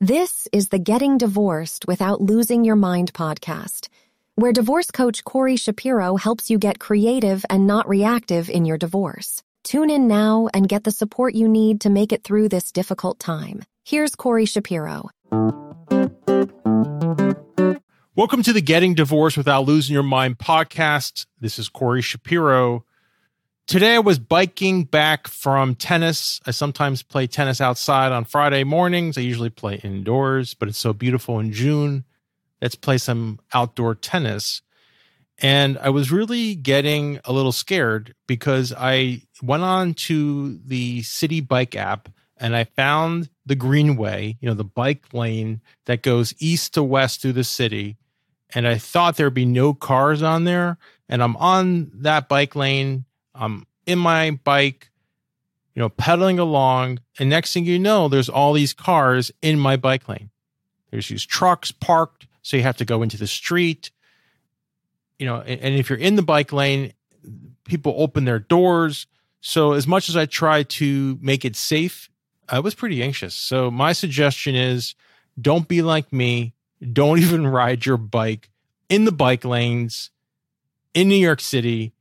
This is the Getting Divorced Without Losing Your Mind podcast, where divorce coach Corey Shapiro helps you get creative and not reactive in your divorce. Tune in now and get the support you need to make it through this difficult time. Here's Corey Shapiro. Welcome to the Getting Divorced Without Losing Your Mind podcast. This is Corey Shapiro. Today I was biking back from tennis. I sometimes play tennis outside on Friday mornings. I usually play indoors, but it's so beautiful in June. Let's play some outdoor tennis. And I was really getting a little scared because I went on to the Citi Bike app and I found the greenway, you know, the bike lane that goes east to west through the city. And I thought there'd be no cars on there. And I'm on that bike lane I'm in my bike, you know, pedaling along. And next thing you know, there's all these cars in my bike lane. There's these trucks parked. So you have to go into the street. You know, and, and if you're in the bike lane, people open their doors. So as much as I try to make it safe, I was pretty anxious. So my suggestion is don't be like me. Don't even ride your bike in the bike lanes in New York City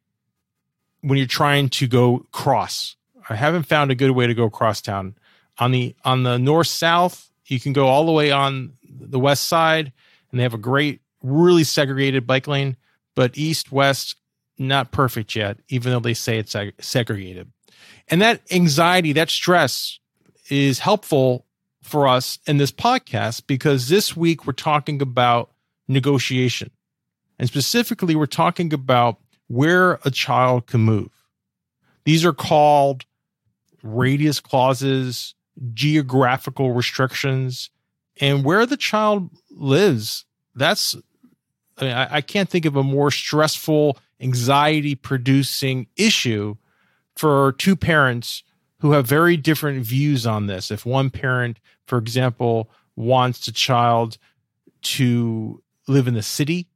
when you're trying to go cross. I haven't found a good way to go cross town. On the on the north south, you can go all the way on the west side, and they have a great, really segregated bike lane. But east west, not perfect yet, even though they say it's seg- segregated. And that anxiety, that stress, is helpful for us in this podcast because this week we're talking about negotiation, and specifically, we're talking about where a child can move. These are called radius clauses, geographical restrictions, and where the child lives. That's, I, mean, I, I can't think of a more stressful, anxiety producing issue for two parents who have very different views on this. If one parent, for example, wants a child to live in the city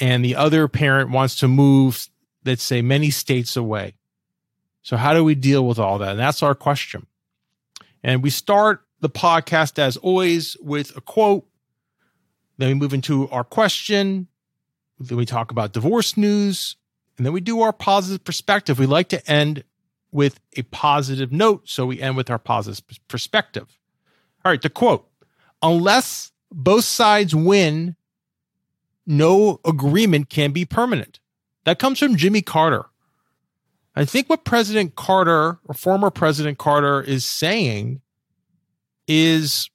and the other parent wants to move, let's say, many states away. So, how do we deal with all that? And that's our question. And we start the podcast, as always, with a quote. Then we move into our question. Then we talk about divorce news. And then we do our positive perspective. We like to end with a positive note. So we end with our positive perspective. All right, the quote Unless both sides win, no agreement can be permanent. That comes from Jimmy Carter. I think what President Carter or former President Carter is saying is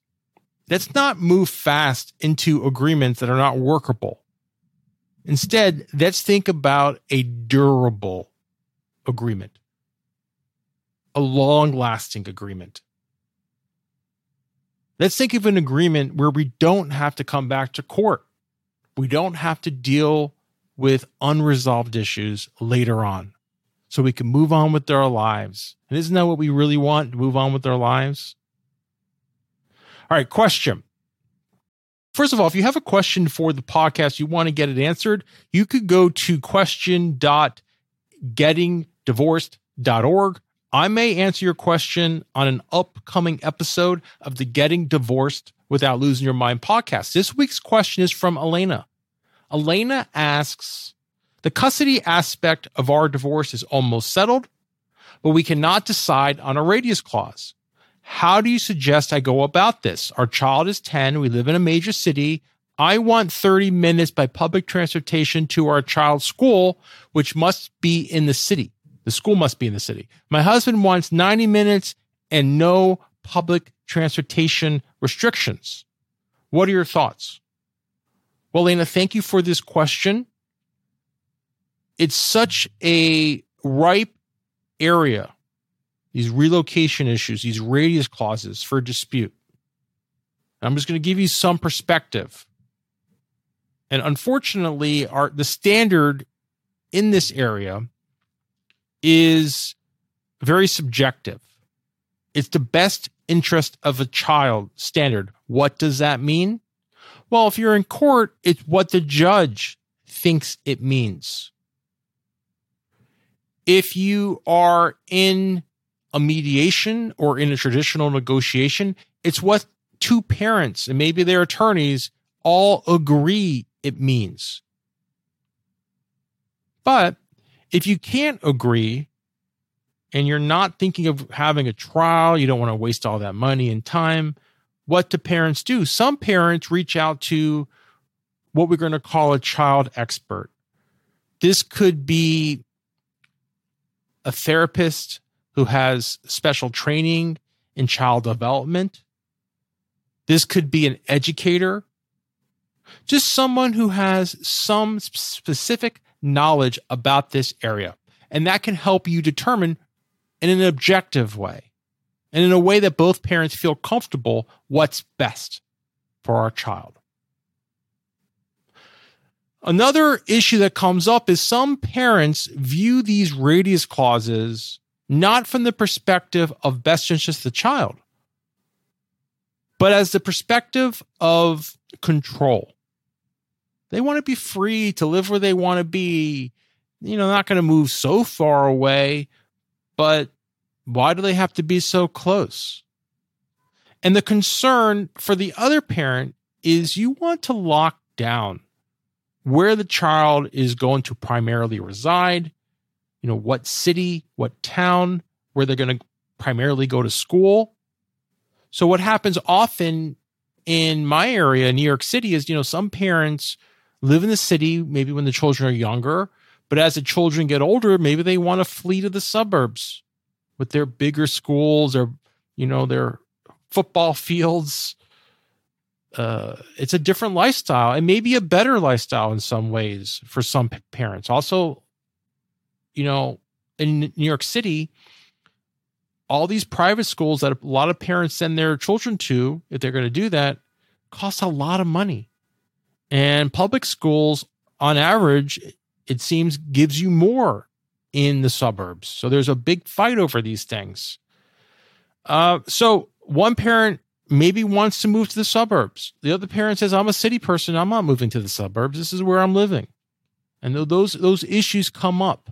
let's not move fast into agreements that are not workable. Instead, let's think about a durable agreement, a long lasting agreement. Let's think of an agreement where we don't have to come back to court we don't have to deal with unresolved issues later on. So we can move on with our lives. And isn't that what we really want? To move on with our lives? All right, question. First of all, if you have a question for the podcast, you want to get it answered, you could go to question.gettingdivorced.org. I may answer your question on an upcoming episode of the Getting Divorced Without Losing Your Mind podcast. This week's question is from Elena. Elena asks The custody aspect of our divorce is almost settled, but we cannot decide on a radius clause. How do you suggest I go about this? Our child is 10. We live in a major city. I want 30 minutes by public transportation to our child's school, which must be in the city. The school must be in the city. My husband wants 90 minutes and no public transportation restrictions. What are your thoughts? Well, Lena, thank you for this question. It's such a ripe area, these relocation issues, these radius clauses for dispute. I'm just going to give you some perspective. And unfortunately, our the standard in this area is very subjective. It's the best interest of a child standard. What does that mean? Well, if you're in court, it's what the judge thinks it means. If you are in a mediation or in a traditional negotiation, it's what two parents and maybe their attorneys all agree it means. But if you can't agree and you're not thinking of having a trial, you don't want to waste all that money and time, what do parents do? Some parents reach out to what we're going to call a child expert. This could be a therapist who has special training in child development. This could be an educator, just someone who has some specific knowledge about this area. And that can help you determine in an objective way and in a way that both parents feel comfortable what's best for our child. Another issue that comes up is some parents view these radius clauses not from the perspective of best interest of the child, but as the perspective of control. They want to be free to live where they want to be, you know, not going to move so far away, but why do they have to be so close? And the concern for the other parent is you want to lock down where the child is going to primarily reside, you know, what city, what town, where they're going to primarily go to school. So what happens often in my area, New York City, is, you know, some parents live in the city, maybe when the children are younger, but as the children get older, maybe they want to flee to the suburbs with their bigger schools or, you know, their football fields uh, it's a different lifestyle and maybe a better lifestyle in some ways for some parents. Also, you know, in New York City, all these private schools that a lot of parents send their children to, if they're going to do that, cost a lot of money. And public schools, on average, it seems gives you more in the suburbs. So there's a big fight over these things. Uh, so one parent maybe wants to move to the suburbs. The other parent says, I'm a city person. I'm not moving to the suburbs. This is where I'm living. And those, those issues come up.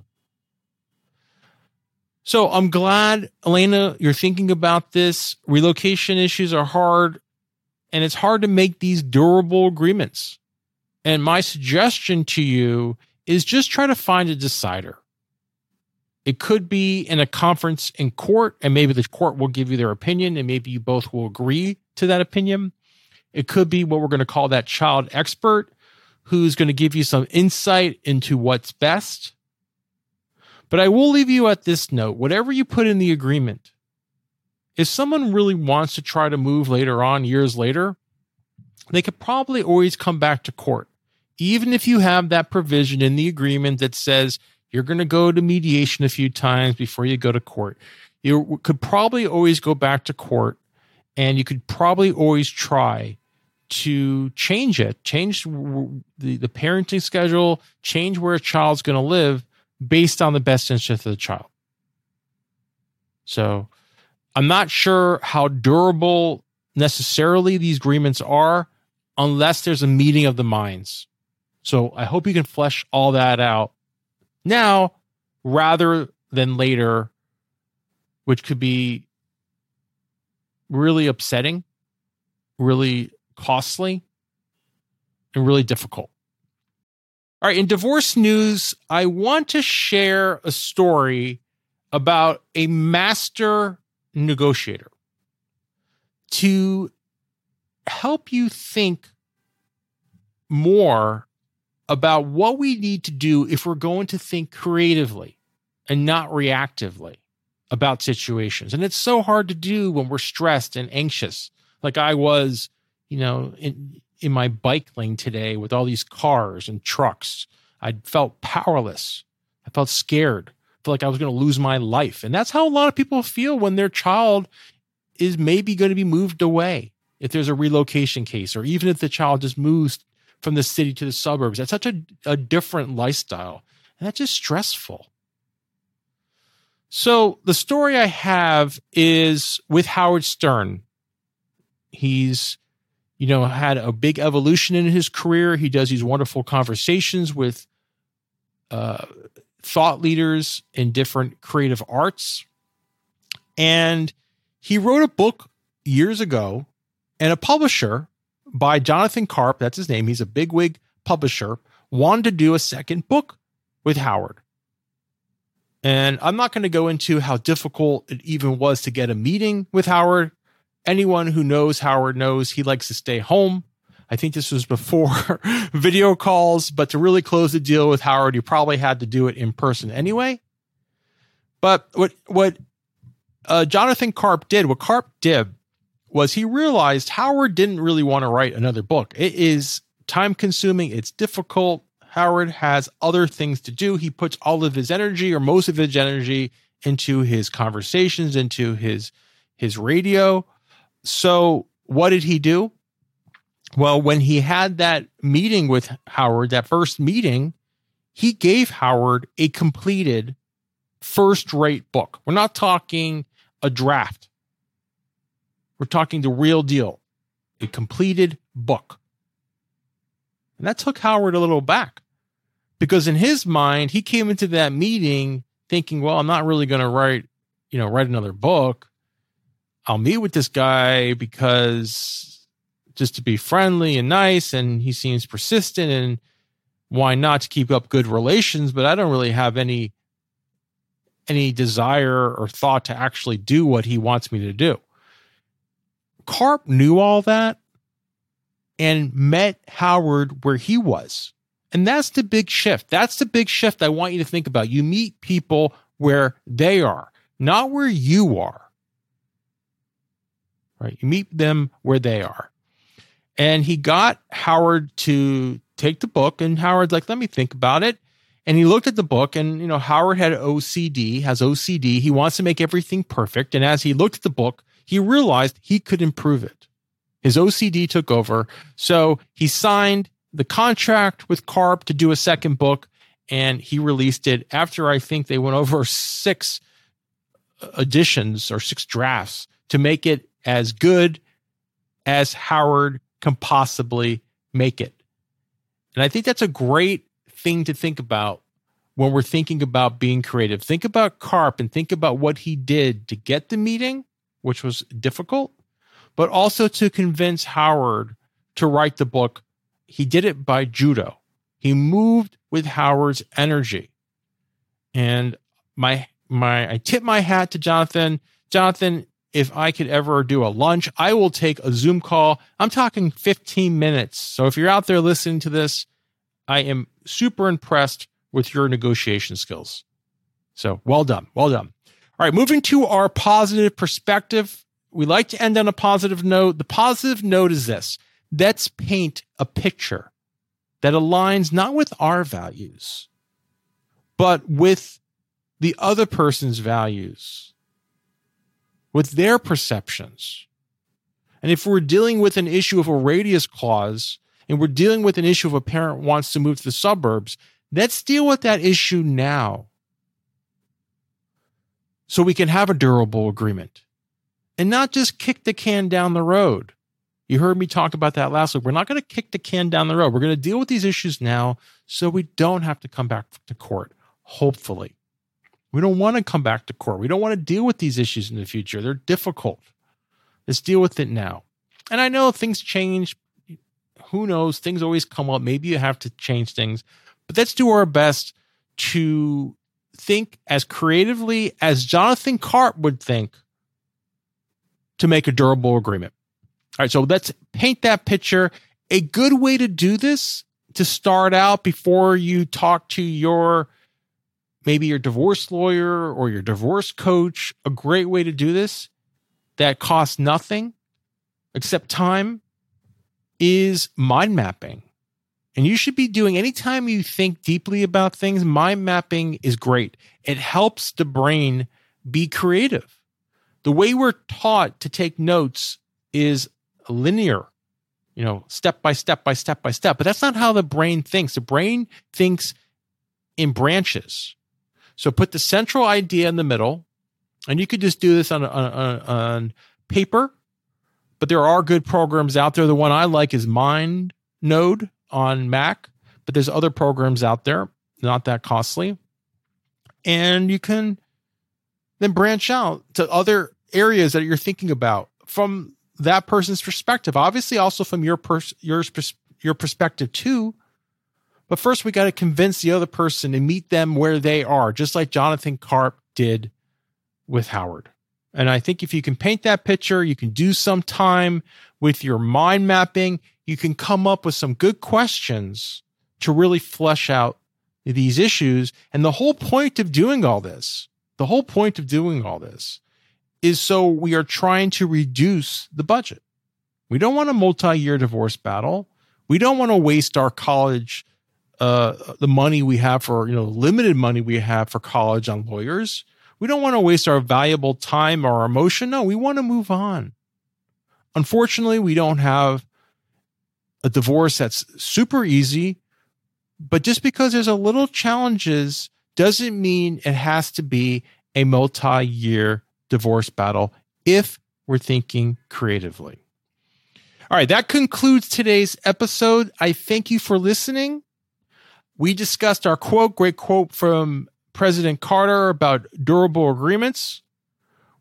So I'm glad, Elena, you're thinking about this. Relocation issues are hard, and it's hard to make these durable agreements. And my suggestion to you is just try to find a decider. It could be in a conference in court, and maybe the court will give you their opinion, and maybe you both will agree to that opinion. It could be what we're going to call that child expert, who's going to give you some insight into what's best. But I will leave you at this note whatever you put in the agreement, if someone really wants to try to move later on, years later, they could probably always come back to court. Even if you have that provision in the agreement that says you're going to go to mediation a few times before you go to court. You could probably always go back to court and you could probably always try to change it, change the, the parenting schedule, change where a child's going to live based on the best interest of the child. So I'm not sure how durable necessarily these agreements are unless there's a meeting of the minds. So I hope you can flesh all that out now rather than later, which could be really upsetting, really costly, and really difficult. All right, in divorce news, I want to share a story about a master negotiator to help you think more about what we need to do if we're going to think creatively and not reactively about situations. And it's so hard to do when we're stressed and anxious, like I was, you know, in, in my bike lane today with all these cars and trucks. I felt powerless. I felt scared. I felt like I was going to lose my life. And that's how a lot of people feel when their child is maybe going to be moved away if there's a relocation case, or even if the child just moves from the city to the suburbs. That's such a, a different lifestyle. And that's just stressful. So the story I have is with Howard Stern. He's, you know, had a big evolution in his career. He does these wonderful conversations with uh, thought leaders in different creative arts. And he wrote a book years ago And a publisher by Jonathan Karp, that's his name, he's a bigwig publisher, wanted to do a second book with Howard. And I'm not going to go into how difficult it even was to get a meeting with Howard. Anyone who knows Howard knows he likes to stay home. I think this was before video calls, but to really close the deal with Howard, you probably had to do it in person anyway. But what what uh, Jonathan Karp did, what Karp did, was he realized Howard didn't really want to write another book. It is time consuming. It's difficult. Howard has other things to do. He puts all of his energy or most of his energy into his conversations, into his his radio. So what did he do? Well, when he had that meeting with Howard, that first meeting, he gave Howard a completed first rate book. We're not talking a draft. We're talking the real deal, a completed book. And that took Howard a little back because in his mind, he came into that meeting thinking, well, I'm not really going to write, you know, write another book. I'll meet with this guy because just to be friendly and nice and he seems persistent and why not to keep up good relations but i don't really have any any desire or thought to actually do what he wants me to do karp knew all that and met howard where he was and that's the big shift that's the big shift i want you to think about you meet people where they are not where you are right you meet them where they are and he got Howard to take the book, and Howard's like, let me think about it. And he looked at the book, and you know, Howard had OCD, has OCD. He wants to make everything perfect. And as he looked at the book, he realized he could improve it. His OCD took over. So he signed the contract with Karp to do a second book, and he released it after I think they went over six editions or six drafts to make it as good as Howard can possibly make it. And I think that's a great thing to think about when we're thinking about being creative. Think about Karp and think about what he did to get the meeting, which was difficult, but also to convince Howard to write the book. He did it by judo. He moved with Howard's energy. And my my I tip my hat to Jonathan. Jonathan, if I could ever do a lunch, I will take a Zoom call. I'm talking 15 minutes. So if you're out there listening to this, I am super impressed with your negotiation skills. So well done. Well done. All right, moving to our positive perspective. We like to end on a positive note. The positive note is this let's paint a picture that aligns not with our values, but with the other person's values with their perceptions. And if we're dealing with an issue of a radius clause and we're dealing with an issue of a parent wants to move to the suburbs, let's deal with that issue now so we can have a durable agreement and not just kick the can down the road. You heard me talk about that last week. We're not going to kick the can down the road. We're going to deal with these issues now so we don't have to come back to court, hopefully. We don't want to come back to court. We don't want to deal with these issues in the future. They're difficult. Let's deal with it now. And I know things change. Who knows? Things always come up. Maybe you have to change things, but let's do our best to think as creatively as Jonathan Karp would think to make a durable agreement. All right, so let's paint that picture. A good way to do this to start out before you talk to your maybe your divorce lawyer or your divorce coach, a great way to do this that costs nothing except time is mind mapping. And you should be doing anytime you think deeply about things, mind mapping is great. It helps the brain be creative. The way we're taught to take notes is linear, you know, step by step by step by step. But that's not how the brain thinks. The brain thinks in branches. So put the central idea in the middle, and you could just do this on, on, on paper, but there are good programs out there. The one I like is MindNode on Mac, but there's other programs out there, not that costly. And you can then branch out to other areas that you're thinking about from that person's perspective. Obviously, also from your pers- your pers- your perspective too. But first, we got to convince the other person and meet them where they are, just like Jonathan Karp did with Howard. And I think if you can paint that picture, you can do some time with your mind mapping, you can come up with some good questions to really flesh out these issues. And the whole point of doing all this, the whole point of doing all this is so we are trying to reduce the budget. We don't want a multi year divorce battle. We don't want to waste our college, uh, the money we have for, you know, limited money we have for college on lawyers. We don't want to waste our valuable time or emotion. No, we want to move on. Unfortunately, we don't have a divorce that's super easy, but just because there's a little challenges doesn't mean it has to be a multi year divorce battle if we're thinking creatively. All right, that concludes today's episode. I thank you for listening. We discussed our quote, great quote from President Carter about durable agreements.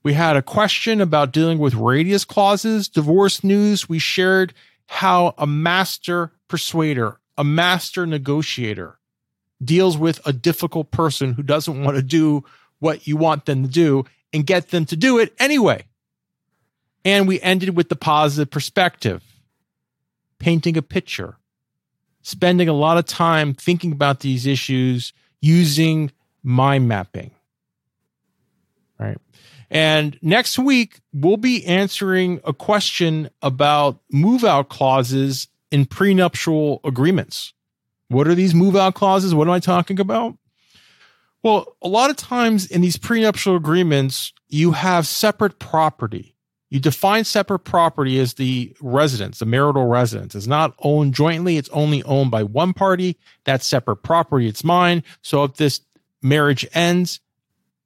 We had a question about dealing with radius clauses, divorce news. We shared how a master persuader, a master negotiator deals with a difficult person who doesn't want to do what you want them to do and get them to do it anyway. And we ended with the positive perspective, painting a picture, spending a lot of time thinking about these issues using mind mapping. Right. And next week, we'll be answering a question about move out clauses in prenuptial agreements. What are these move out clauses? What am I talking about? Well, a lot of times in these prenuptial agreements, you have separate property. You define separate property as the residence, the marital residence. It's not owned jointly. It's only owned by one party. That's separate property. It's mine. So if this marriage ends,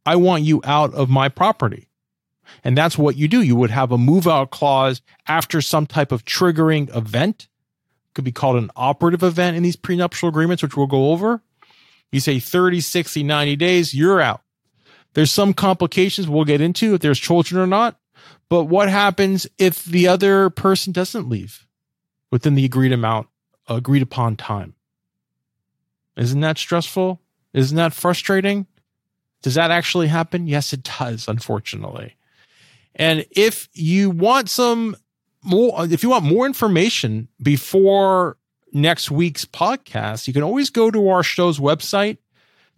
I want you out of my property. And that's what you do. You would have a move out clause after some type of triggering event. Could be called an operative event in these prenuptial agreements, which we'll go over. You say 30, 60, 90 days, you're out. There's some complications we'll get into if there's children or not. But what happens if the other person doesn't leave within the agreed amount, agreed upon time? Isn't that stressful? Isn't that frustrating? Does that actually happen? Yes, it does, unfortunately. And if you want some more, if you want more information before next week's podcast, you can always go to our show's website.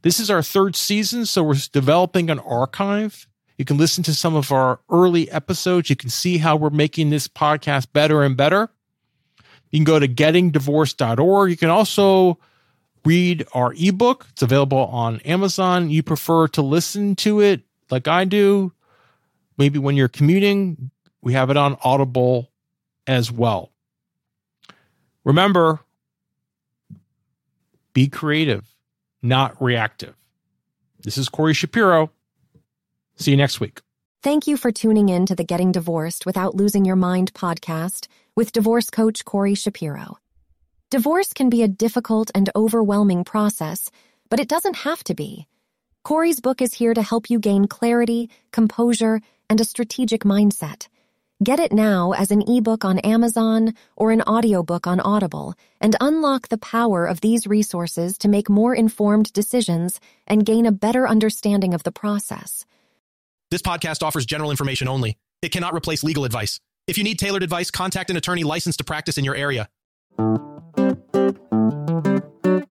This is our third season, so we're developing an archive. You can listen to some of our early episodes. You can see how we're making this podcast better and better. You can go to gettingdivorced.org. You can also read our ebook. It's available on Amazon. You prefer to listen to it like I do. Maybe when you're commuting, we have it on Audible as well. Remember, be creative, not reactive. This is Corey Shapiro. See you next week. Thank you for tuning in to the Getting Divorced Without Losing Your Mind podcast with divorce coach Corey Shapiro. Divorce can be a difficult and overwhelming process, but it doesn't have to be. Corey's book is here to help you gain clarity, composure, and a strategic mindset. Get it now as an ebook on Amazon or an audiobook on Audible and unlock the power of these resources to make more informed decisions and gain a better understanding of the process. This podcast offers general information only. It cannot replace legal advice. If you need tailored advice, contact an attorney licensed to practice in your area. Thank you.